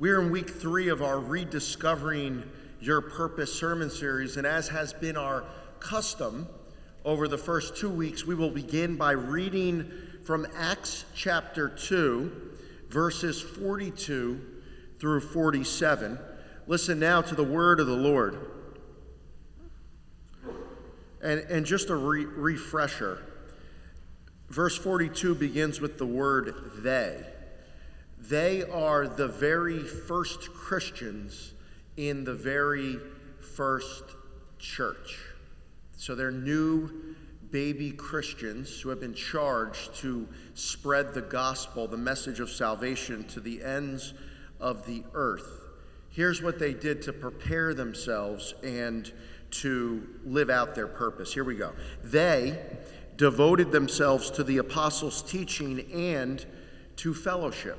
We're in week three of our Rediscovering Your Purpose sermon series, and as has been our custom over the first two weeks, we will begin by reading from Acts chapter 2, verses 42 through 47. Listen now to the word of the Lord. And, and just a re- refresher verse 42 begins with the word they. They are the very first Christians in the very first church. So they're new baby Christians who have been charged to spread the gospel, the message of salvation to the ends of the earth. Here's what they did to prepare themselves and to live out their purpose. Here we go. They devoted themselves to the apostles' teaching and to fellowship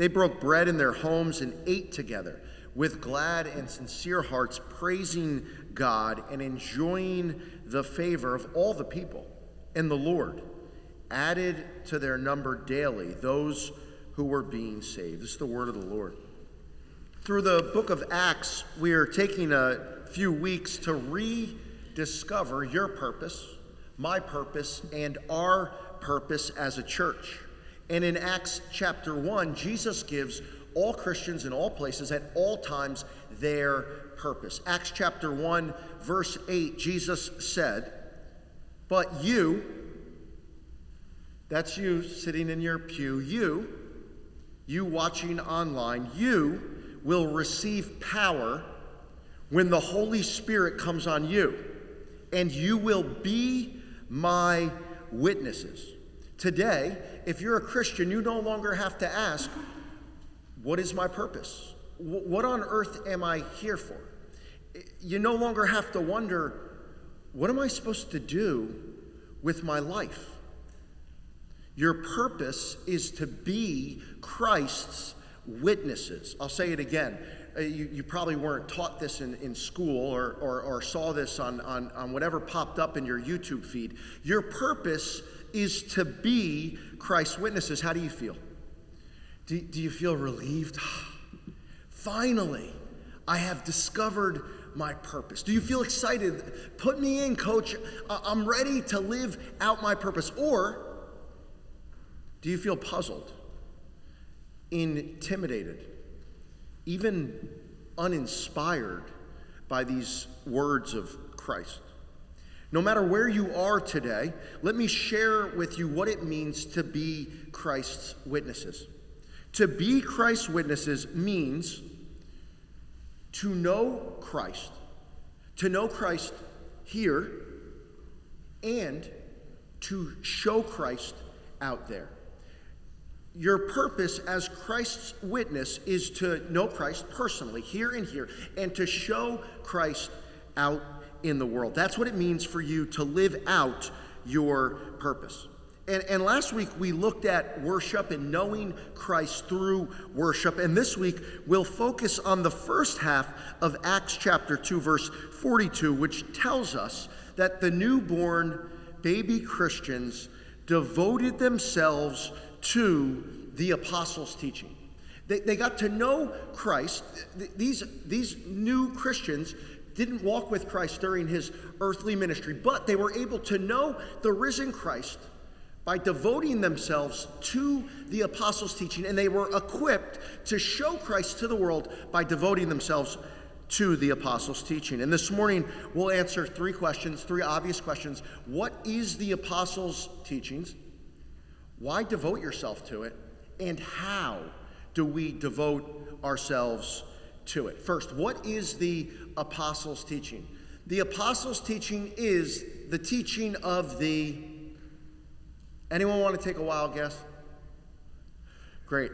They broke bread in their homes and ate together with glad and sincere hearts, praising God and enjoying the favor of all the people. And the Lord added to their number daily those who were being saved. This is the word of the Lord. Through the book of Acts, we are taking a few weeks to rediscover your purpose, my purpose, and our purpose as a church. And in Acts chapter 1, Jesus gives all Christians in all places at all times their purpose. Acts chapter 1, verse 8, Jesus said, But you, that's you sitting in your pew, you, you watching online, you will receive power when the Holy Spirit comes on you, and you will be my witnesses. Today, if you're a Christian, you no longer have to ask, What is my purpose? What on earth am I here for? You no longer have to wonder, What am I supposed to do with my life? Your purpose is to be Christ's witnesses. I'll say it again. Uh, you, you, probably weren't taught this in, in school or, or, or saw this on, on, on whatever popped up in your YouTube feed. Your purpose is to be Christ's witnesses. How do you feel? Do, do you feel relieved? Finally, I have discovered my purpose. Do you feel excited? Put me in, coach. I'm ready to live out my purpose. Or do you feel puzzled, intimidated, even uninspired by these words of Christ? No matter where you are today, let me share with you what it means to be Christ's witnesses. To be Christ's witnesses means to know Christ, to know Christ here, and to show Christ out there. Your purpose as Christ's witness is to know Christ personally, here and here, and to show Christ out in the world. That's what it means for you to live out your purpose. And, and, last week we looked at worship and knowing Christ through worship. And this week we'll focus on the first half of Acts chapter 2, verse 42, which tells us that the newborn baby Christians devoted themselves to the apostles' teaching. They, they got to know Christ. These, these new Christians didn't walk with Christ during his earthly ministry, but they were able to know the risen Christ by devoting themselves to the apostles' teaching, and they were equipped to show Christ to the world by devoting themselves to the apostles' teaching. And this morning, we'll answer three questions, three obvious questions. What is the apostles' teachings? Why devote yourself to it? And how do we devote ourselves to it? First, what is the apostles' teaching. The apostles' teaching is the teaching of the. Anyone want to take a wild guess? Great.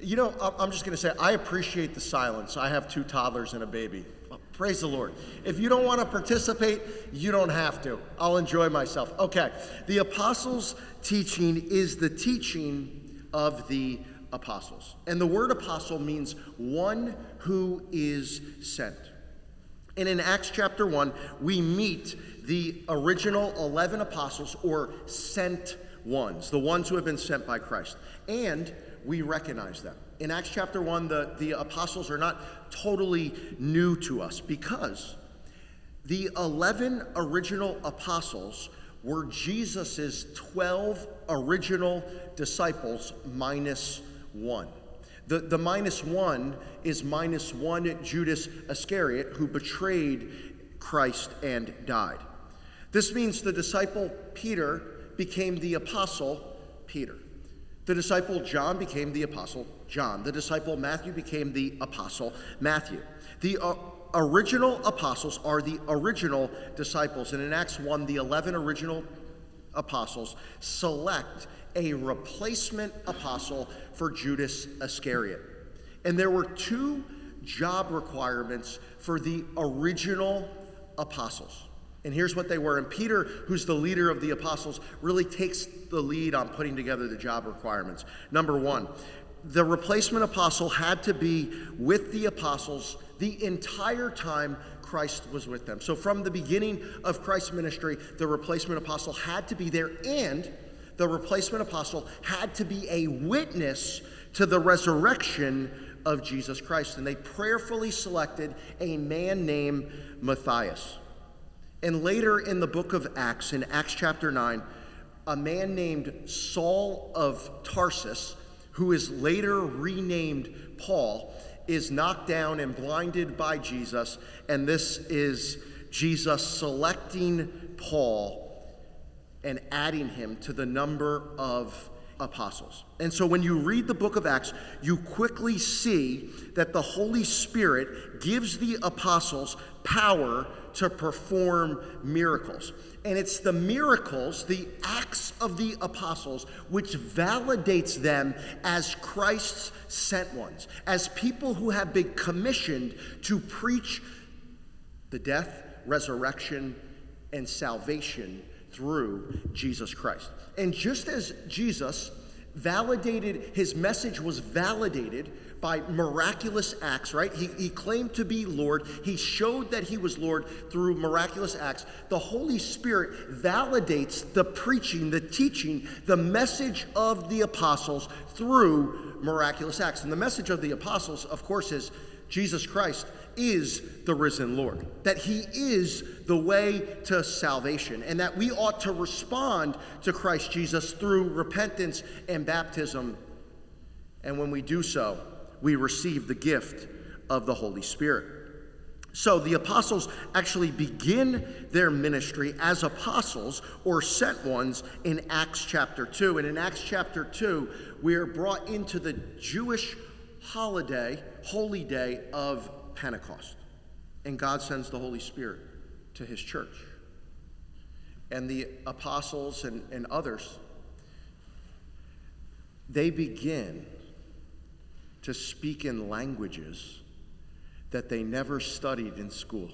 You know, I'm just going to say, I appreciate the silence. I have two toddlers and a baby. Praise the Lord. If you don't want to participate, you don't have to. I'll enjoy myself. Okay. The apostles' teaching is the teaching of the apostles. And the word apostle means one who is sent. And in Acts chapter 1, we meet the original 11 apostles or sent ones, the ones who have been sent by Christ. And we recognize them. In Acts chapter 1, the, the apostles are not totally new to us because the 11 original apostles were Jesus's 12 original disciples minus one. The, the minus one is minus one Judas Iscariot who betrayed Christ and died. This means the disciple Peter became the apostle Peter. The disciple John became the apostle John. The disciple Matthew became the apostle Matthew. The uh, original apostles are the original disciples. And in Acts 1, the 11 original apostles select a replacement apostle for Judas Iscariot. And there were two job requirements for the original apostles. And here's what they were. And Peter, who's the leader of the apostles, really takes the lead on putting together the job requirements. Number one, the replacement apostle had to be with the apostles the entire time Christ was with them. So, from the beginning of Christ's ministry, the replacement apostle had to be there, and the replacement apostle had to be a witness to the resurrection of Jesus Christ. And they prayerfully selected a man named Matthias. And later in the book of Acts, in Acts chapter 9, a man named Saul of Tarsus, who is later renamed Paul, is knocked down and blinded by Jesus. And this is Jesus selecting Paul and adding him to the number of apostles. And so when you read the book of Acts, you quickly see that the Holy Spirit gives the apostles power to perform miracles. And it's the miracles, the acts of the apostles, which validates them as Christ's sent ones, as people who have been commissioned to preach the death, resurrection, and salvation through Jesus Christ. And just as Jesus validated, his message was validated by miraculous acts, right? He, he claimed to be Lord. He showed that he was Lord through miraculous acts. The Holy Spirit validates the preaching, the teaching, the message of the apostles through miraculous acts. And the message of the apostles, of course, is Jesus Christ is the risen Lord, that he is the way to salvation, and that we ought to respond to Christ Jesus through repentance and baptism. And when we do so, we receive the gift of the Holy Spirit. So the apostles actually begin their ministry as apostles or sent ones in Acts chapter 2. And in Acts chapter 2, we are brought into the Jewish holiday, holy day of Pentecost. And God sends the Holy Spirit to his church. And the apostles and, and others, they begin to speak in languages that they never studied in school.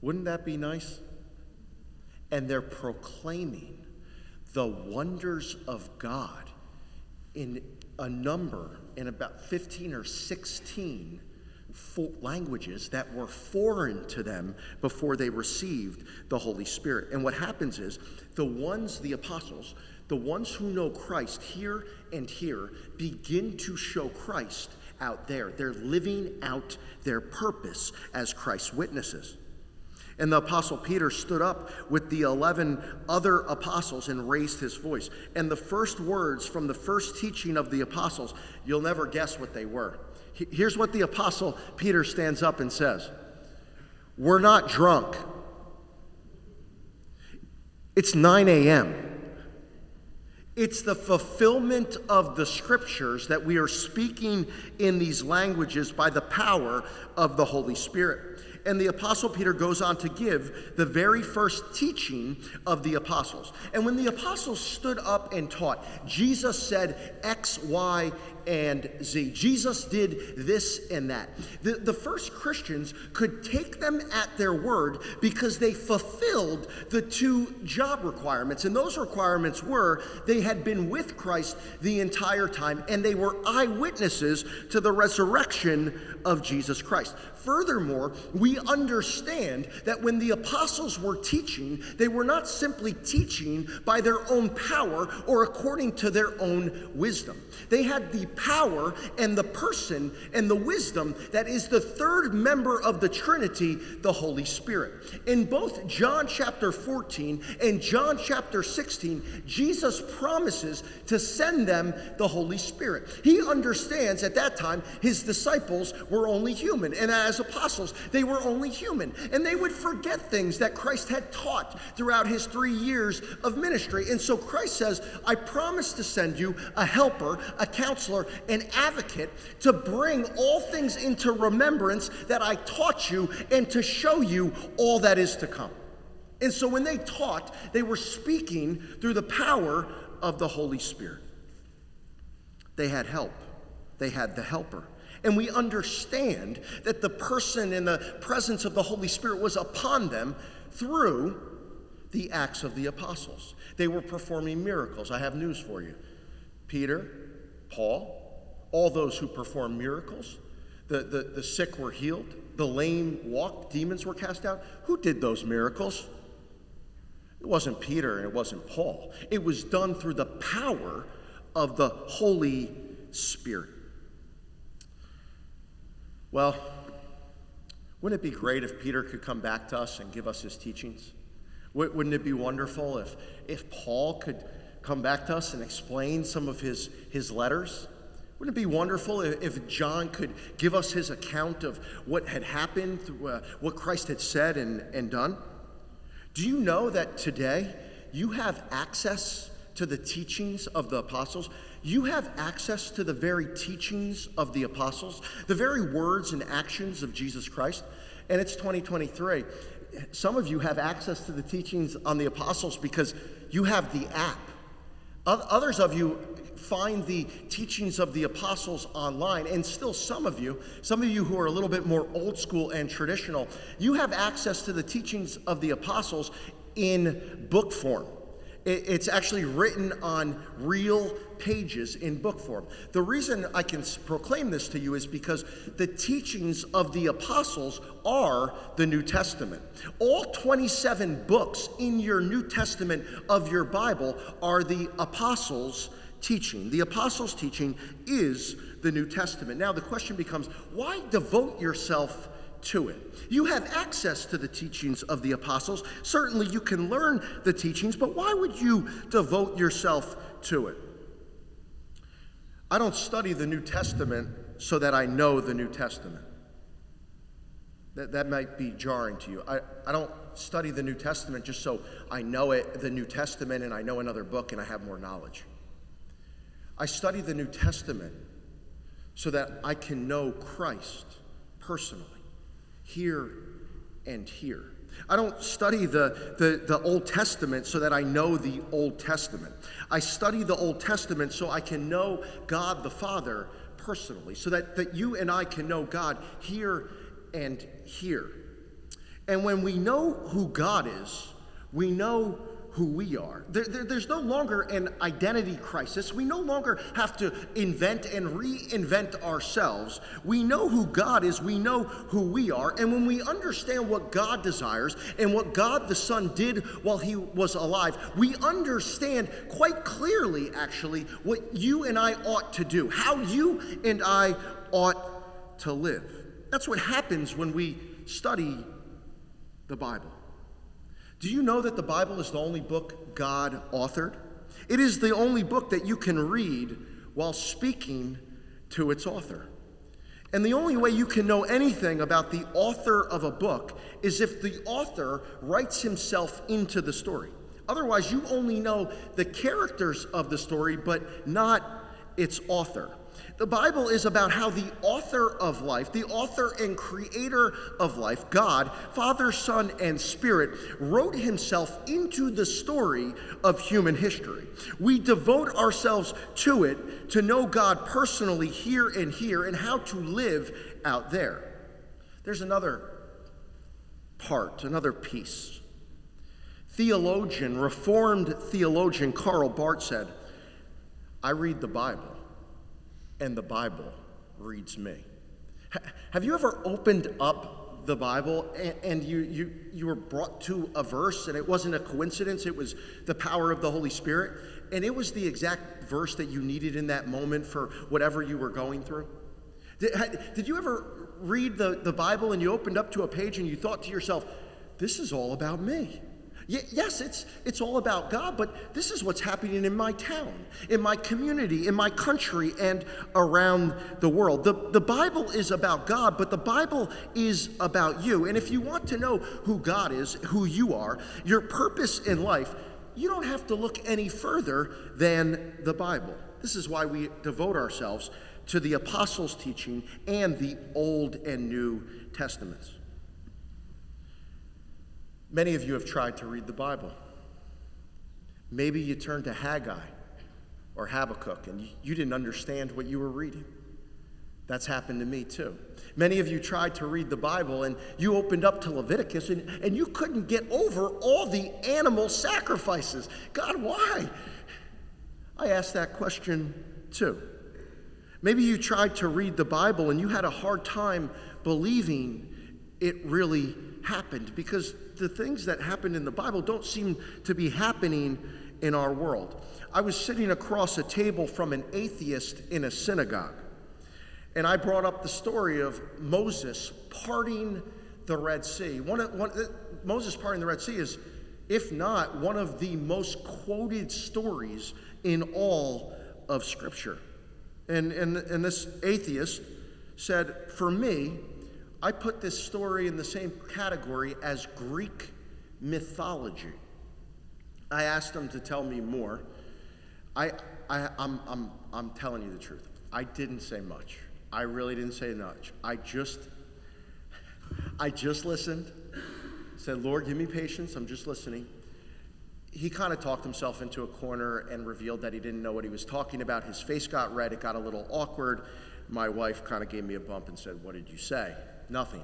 Wouldn't that be nice? And they're proclaiming the wonders of God in a number, in about 15 or 16 languages that were foreign to them before they received the Holy Spirit. And what happens is the ones, the apostles, the ones who know Christ here and here begin to show Christ out there. They're living out their purpose as Christ's witnesses. And the apostle Peter stood up with the 11 other apostles and raised his voice. And the first words from the first teaching of the apostles, you'll never guess what they were. Here's what the apostle Peter stands up and says We're not drunk. It's 9 a.m. It's the fulfillment of the scriptures that we are speaking in these languages by the power of the Holy Spirit. And the Apostle Peter goes on to give the very first teaching of the apostles. And when the apostles stood up and taught, Jesus said X, Y, and Z. Jesus did this and that. The, the first Christians could take them at their word because they fulfilled the two job requirements. And those requirements were they had been with Christ the entire time and they were eyewitnesses to the resurrection of Jesus Christ. Furthermore, we understand that when the apostles were teaching, they were not simply teaching by their own power or according to their own wisdom. They had the power and the person and the wisdom that is the third member of the Trinity, the Holy Spirit. In both John chapter 14 and John chapter 16, Jesus promises to send them the Holy Spirit. He understands at that time his disciples were only human. And as apostles. They were only human, and they would forget things that Christ had taught throughout his three years of ministry. And so Christ says, I promise to send you a helper, a counselor, an advocate to bring all things into remembrance that I taught you and to show you all that is to come. And so when they taught, they were speaking through the power of the Holy Spirit. They had help, they had the helper. And we understand that the person and the presence of the Holy Spirit was upon them through the acts of the apostles. They were performing miracles. I have news for you Peter, Paul, all those who performed miracles, the, the, the sick were healed, the lame walked, demons were cast out. Who did those miracles? It wasn't Peter and it wasn't Paul. It was done through the power of the Holy Spirit. Well, wouldn't it be great if Peter could come back to us and give us his teachings? Wouldn't it be wonderful if, if Paul could come back to us and explain some of his, his letters? Wouldn't it be wonderful if John could give us his account of what had happened, uh, what Christ had said and, and done? Do you know that today you have access to the teachings of the apostles? you have access to the very teachings of the apostles, the very words and actions of Jesus Christ. And it's 2023. Some of you have access to the teachings on the apostles because you have the app. Others of you find the teachings of the apostles online, and still some of you, some of you who are a little bit more old school and traditional, you have access to the teachings of the apostles in book form. It's actually written on real pages in book form. The reason I can proclaim this to you is because the teachings of the apostles are the New Testament. All 27 books in your New Testament of your Bible are the apostles' teaching. The apostles' teaching is the New Testament. Now, the question becomes why devote yourself to it. You have access to the teachings of the apostles. Certainly, you can learn the teachings, but why would you devote yourself to it? I don't study the New Testament so that I know the New Testament. That, that might be jarring to you. I, I don't study the New Testament just so I know it, the New Testament, and I know another book and I have more knowledge. I study the New Testament so that I can know Christ personally here and here. I don't study the, the, the, Old Testament so that I know the Old Testament. I study the Old Testament so I can know God the Father personally, so that, that you and I can know God here and here. And when we know who God is, we know who we are. There, there, there's no longer an identity crisis. We no longer have to invent and reinvent ourselves. We know who God is, we know who we are. And when we understand what God desires and what God the Son did while he was alive, we understand quite clearly, actually, what you and I ought to do, how you and I ought to live. That's what happens when we study the Bible. Do you know that the Bible is the only book God authored? It is the only book that you can read while speaking to its author. And the only way you can know anything about the author of a book is if the author writes himself into the story. Otherwise, you only know the characters of the story, but not its author. The Bible is about how the author of life, the author and creator of life, God, Father, Son, and Spirit, wrote himself into the story of human history. We devote ourselves to it to know God personally here and here and how to live out there. There's another part, another piece. Theologian, Reformed theologian Karl Barth said, I read the Bible, and the Bible reads me. Have you ever opened up the Bible and, you, you, you were brought to a verse, and it wasn't a coincidence, it was the power of the Holy Spirit, and it was the exact verse that you needed in that moment for whatever you were going through? Did, did you ever read the, the Bible and you opened up to a page and you thought to yourself, this is all about me? Yes, it's, it's all about God, but this is what's happening in my town, in my community, in my country, and around the world. The, the Bible is about God, but the Bible is about you. And if you want to know who God is, who you are, your purpose in life, you don't have to look any further than the Bible. This is why we devote ourselves to the apostles' teaching and the Old and New Testaments. Many of you have tried to read the Bible. Maybe you turned to Haggai or Habakkuk and you didn't understand what you were reading. That's happened to me too. Many of you tried to read the Bible and you opened up to Leviticus and, and you couldn't get over all the animal sacrifices. God, why? I asked that question too. Maybe you tried to read the Bible and you had a hard time believing it really happened because the things that happened in the Bible don't seem to be happening in our world. I was sitting across a table from an atheist in a synagogue, and I brought up the story of Moses parting the Red Sea. One, one, uh, Moses parting the Red Sea is, if not, one of the most quoted stories in all of Scripture. And, and, and this atheist said, For me, I put this story in the same category as Greek mythology. I asked him to tell me more. I, I, I'm, I'm, I'm telling you the truth. I didn't say much. I really didn't say much. I just, I just listened. Said, Lord, give me patience. I'm just listening. He kind of talked himself into a corner and revealed that he didn't know what he was talking about. His face got red. It got a little awkward. My wife kind of gave me a bump and said, What did you say? Nothing.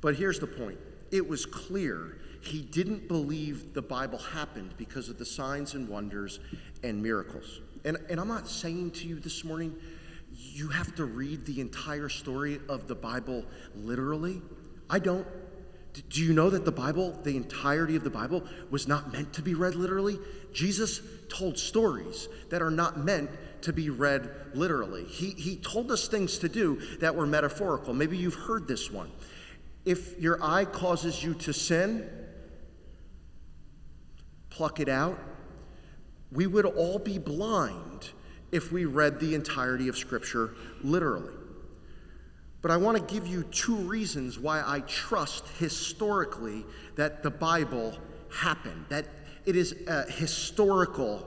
But here's the point it was clear he didn't believe the Bible happened because of the signs and wonders and miracles. And, and I'm not saying to you this morning, you have to read the entire story of the Bible literally. I don't. Do you know that the Bible, the entirety of the Bible, was not meant to be read literally? Jesus told stories that are not meant to be read literally. He, he told us things to do that were metaphorical. Maybe you've heard this one. If your eye causes you to sin, pluck it out. We would all be blind if we read the entirety of Scripture literally. But I want to give you two reasons why I trust historically that the Bible happened, that it is a historical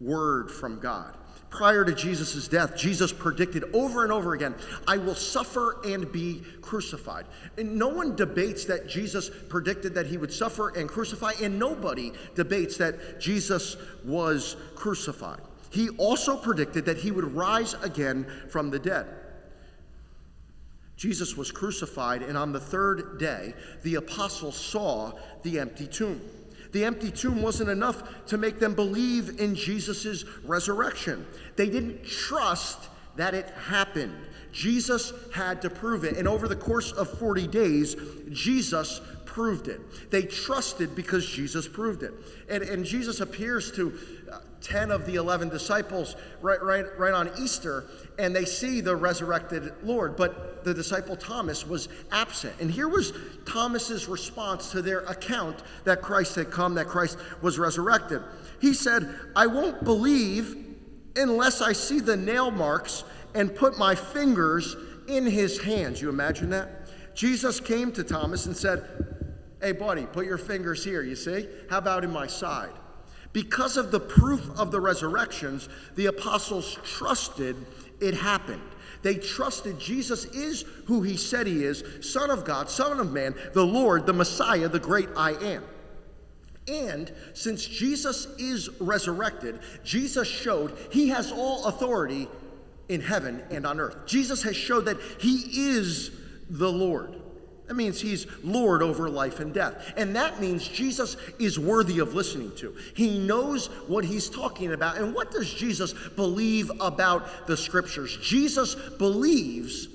word from God prior to Jesus' death, Jesus predicted over and over again, I will suffer and be crucified. And no one debates that Jesus predicted that he would suffer and crucify, and nobody debates that Jesus was crucified. He also predicted that he would rise again from the dead. Jesus was crucified, and on the third day, the apostles saw the empty tomb. The empty tomb wasn't enough to make them believe in Jesus' resurrection. They didn't trust that it happened. Jesus had to prove it. And over the course of 40 days, Jesus proved it. They trusted because Jesus proved it. And, and Jesus appears to uh, 10 of the 11 disciples right, right, right on Easter, and they see the resurrected Lord. But the disciple Thomas was absent. And here was Thomas's response to their account that Christ had come, that Christ was resurrected. He said, I won't believe unless I see the nail marks and put my fingers in his hands. You imagine that? Jesus came to Thomas and said, Hey, buddy, put your fingers here, you see? How about in my side? Because of the proof of the resurrections, the apostles trusted it happened. They trusted Jesus is who he said he is Son of God, Son of Man, the Lord, the Messiah, the great I am. And since Jesus is resurrected, Jesus showed he has all authority in heaven and on earth. Jesus has showed that he is the Lord. That means he's Lord over life and death. And that means Jesus is worthy of listening to. He knows what he's talking about. And what does Jesus believe about the scriptures? Jesus believes,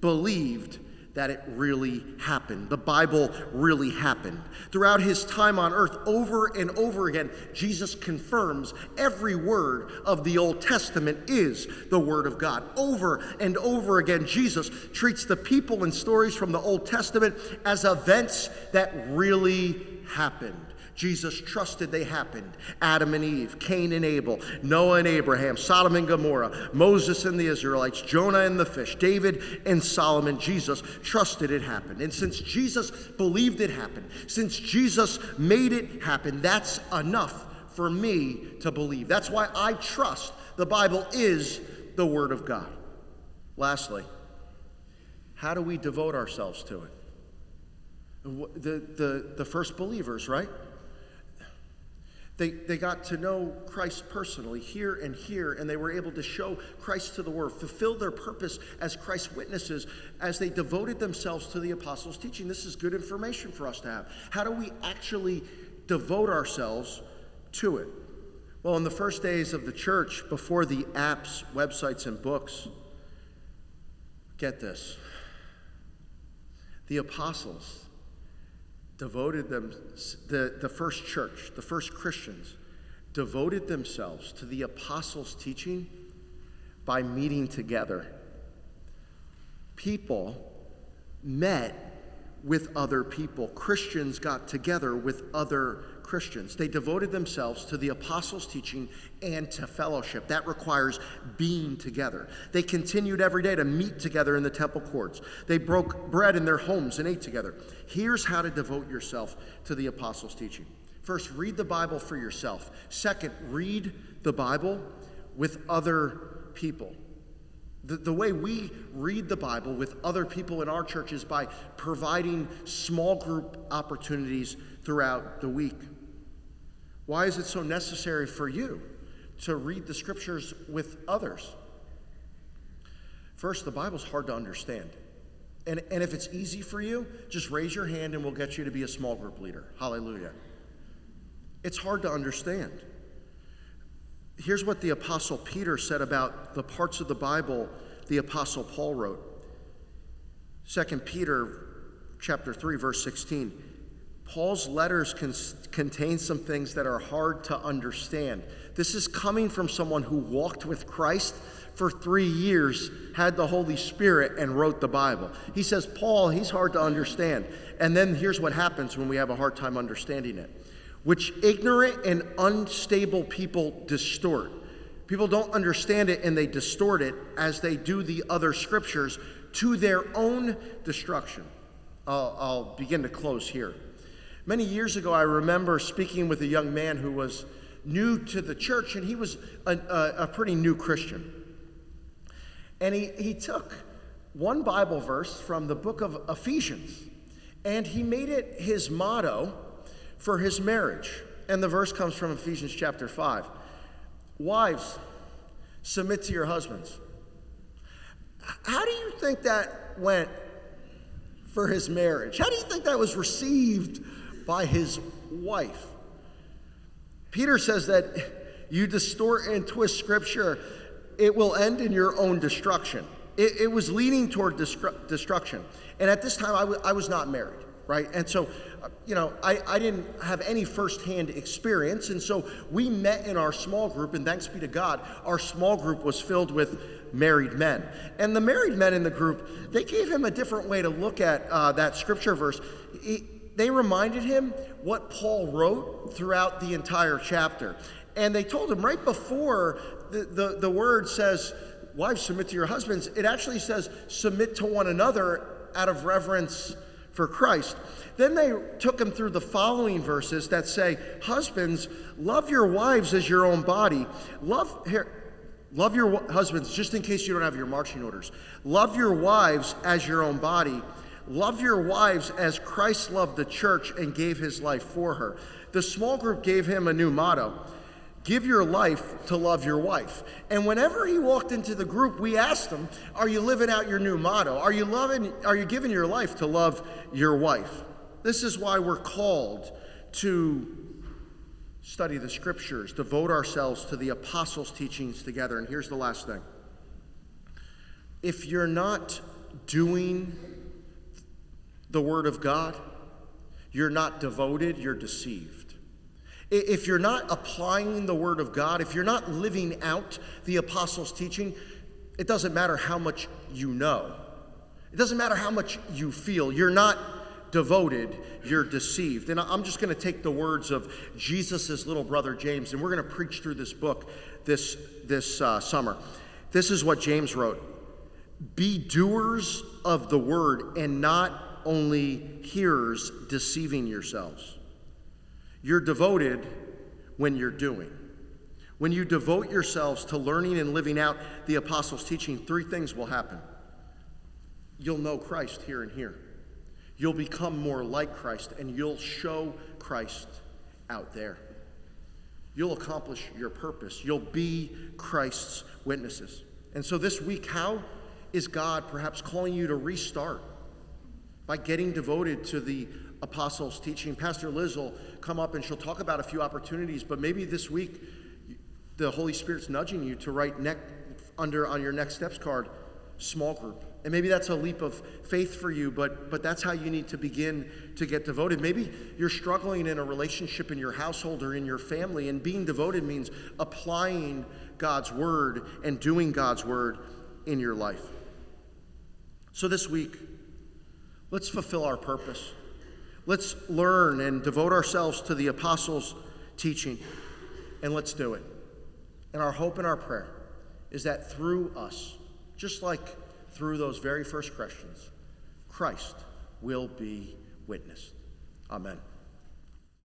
believed that it really happened. The Bible really happened. Throughout his time on earth, over and over again, Jesus confirms every word of the Old Testament is the Word of God. Over and over again, Jesus treats the people and stories from the Old Testament as events that really happened. Jesus trusted they happened. Adam and Eve, Cain and Abel, Noah and Abraham, Sodom and Gomorrah, Moses and the Israelites, Jonah and the fish, David and Solomon. Jesus trusted it happened. And since Jesus believed it happened, since Jesus made it happen, that's enough for me to believe. That's why I trust the Bible is the Word of God. Lastly, how do we devote ourselves to it? The, the, the first believers, right? They, they got to know Christ personally here and here, and they were able to show Christ to the world, fulfill their purpose as Christ's witnesses as they devoted themselves to the apostles' teaching. This is good information for us to have. How do we actually devote ourselves to it? Well, in the first days of the church, before the apps, websites, and books, get this the apostles devoted them, the, the first church, the first Christians, devoted themselves to the apostles' teaching by meeting together. People met with other people. Christians got together with other Christians. They devoted themselves to the apostles' teaching and to fellowship. That requires being together. They continued every day to meet together in the temple courts. They broke bread in their homes and ate together. Here's how to devote yourself to the apostles' teaching. First, read the Bible for yourself. Second, read the Bible with other people. The, the way we read the Bible with other people in our church is by providing small group opportunities throughout the week. Why is it so necessary for you to read the scriptures with others? First, the Bible's hard to understand. And, and if it's easy for you, just raise your hand and we'll get you to be a small group leader. Hallelujah. It's hard to understand. Here's what the Apostle Peter said about the parts of the Bible the Apostle Paul wrote. 2 Peter chapter 3, verse 16. Paul's letters contain some things that are hard to understand. This is coming from someone who walked with Christ for three years, had the Holy Spirit, and wrote the Bible. He says, Paul, he's hard to understand. And then here's what happens when we have a hard time understanding it, which ignorant and unstable people distort. People don't understand it and they distort it as they do the other scriptures to their own destruction. I'll, I'll begin to close here. Many years ago, I remember speaking with a young man who was new to the church, and he was a, a, a pretty new Christian. And he, he took one Bible verse from the book of Ephesians, and he made it his motto for his marriage. And the verse comes from Ephesians chapter 5. Wives, submit to your husbands. How do you think that went for his marriage? How do you think that was received by his wife. Peter says that you distort and twist scripture, it will end in your own destruction. It, it was leaning toward destru- destruction. And at this time, I, w- I was not married, right? And so, uh, you know, I, I didn't have any firsthand experience. And so we met in our small group, and thanks be to God, our small group was filled with married men. And the married men in the group, they gave him a different way to look at uh, that scripture verse. He, they reminded him what Paul wrote throughout the entire chapter. And they told him right before the, the, the word says, Wives, submit to your husbands, it actually says, Submit to one another out of reverence for Christ. Then they took him through the following verses that say, Husbands, love your wives as your own body. Love, here, Love your husbands, just in case you don't have your marching orders. Love your wives as your own body. Love your wives as Christ loved the church and gave his life for her. The small group gave him a new motto Give your life to love your wife. And whenever he walked into the group, we asked him, Are you living out your new motto? Are you loving, are you giving your life to love your wife? This is why we're called to study the scriptures, devote ourselves to the apostles' teachings together. And here's the last thing if you're not doing the Word of God, you're not devoted, you're deceived. If you're not applying the Word of God, if you're not living out the apostles' teaching, it doesn't matter how much you know. It doesn't matter how much you feel. You're not devoted, you're deceived. And I'm just going to take the words of Jesus' little brother James, and we're going to preach through this book this, this uh, summer. This is what James wrote Be doers of the word and not only hearers, deceiving yourselves. You're devoted when you're doing. When you devote yourselves to learning and living out the apostles' teaching, three things will happen. You'll know Christ here and here. You'll become more like Christ and you'll show Christ out there. You'll accomplish your purpose. You'll be Christ's witnesses. And so this week, how is God perhaps calling you to restart by getting devoted to the apostles' teaching? Pastor Liz will come up and she'll talk about a few opportunities, but maybe this week the Holy Spirit's nudging you to write neck, under on your next steps card, small group and maybe that's a leap of faith for you, but, but that's how you need to begin to get devoted. Maybe you're struggling in a relationship in your household or in your family, and being devoted means applying God's word and doing God's word in your life. So this week, let's fulfill our purpose. Let's learn and devote ourselves to the apostles' teaching, and let's do it. And our hope and our prayer is that through us, just like through those very first Christians, Christ will be witnessed. Amen.